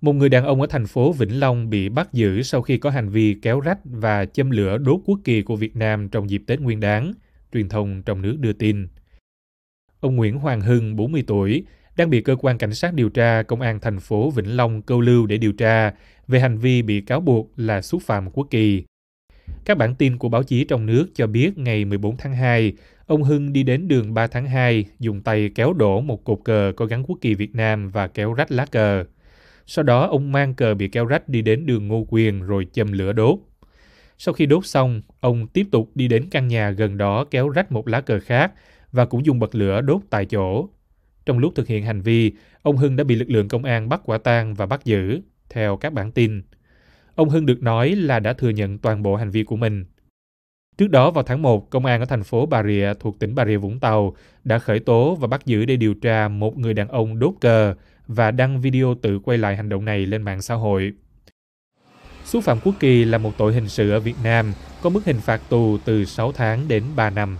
Một người đàn ông ở thành phố Vĩnh Long bị bắt giữ sau khi có hành vi kéo rách và châm lửa đốt quốc kỳ của Việt Nam trong dịp Tết Nguyên đán, truyền thông trong nước đưa tin. Ông Nguyễn Hoàng Hưng, 40 tuổi, đang bị cơ quan cảnh sát điều tra công an thành phố Vĩnh Long câu lưu để điều tra về hành vi bị cáo buộc là xúc phạm quốc kỳ. Các bản tin của báo chí trong nước cho biết ngày 14 tháng 2, ông Hưng đi đến đường 3 tháng 2, dùng tay kéo đổ một cột cờ có gắn quốc kỳ Việt Nam và kéo rách lá cờ. Sau đó ông mang cờ bị kéo rách đi đến đường Ngô Quyền rồi châm lửa đốt. Sau khi đốt xong, ông tiếp tục đi đến căn nhà gần đó kéo rách một lá cờ khác và cũng dùng bật lửa đốt tại chỗ. Trong lúc thực hiện hành vi, ông Hưng đã bị lực lượng công an bắt quả tang và bắt giữ, theo các bản tin. Ông Hưng được nói là đã thừa nhận toàn bộ hành vi của mình. Trước đó vào tháng 1, công an ở thành phố Bà Rịa thuộc tỉnh Bà Rịa Vũng Tàu đã khởi tố và bắt giữ để điều tra một người đàn ông đốt cờ và đăng video tự quay lại hành động này lên mạng xã hội. Xúc phạm quốc kỳ là một tội hình sự ở Việt Nam, có mức hình phạt tù từ 6 tháng đến 3 năm.